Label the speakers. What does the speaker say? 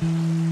Speaker 1: Bye.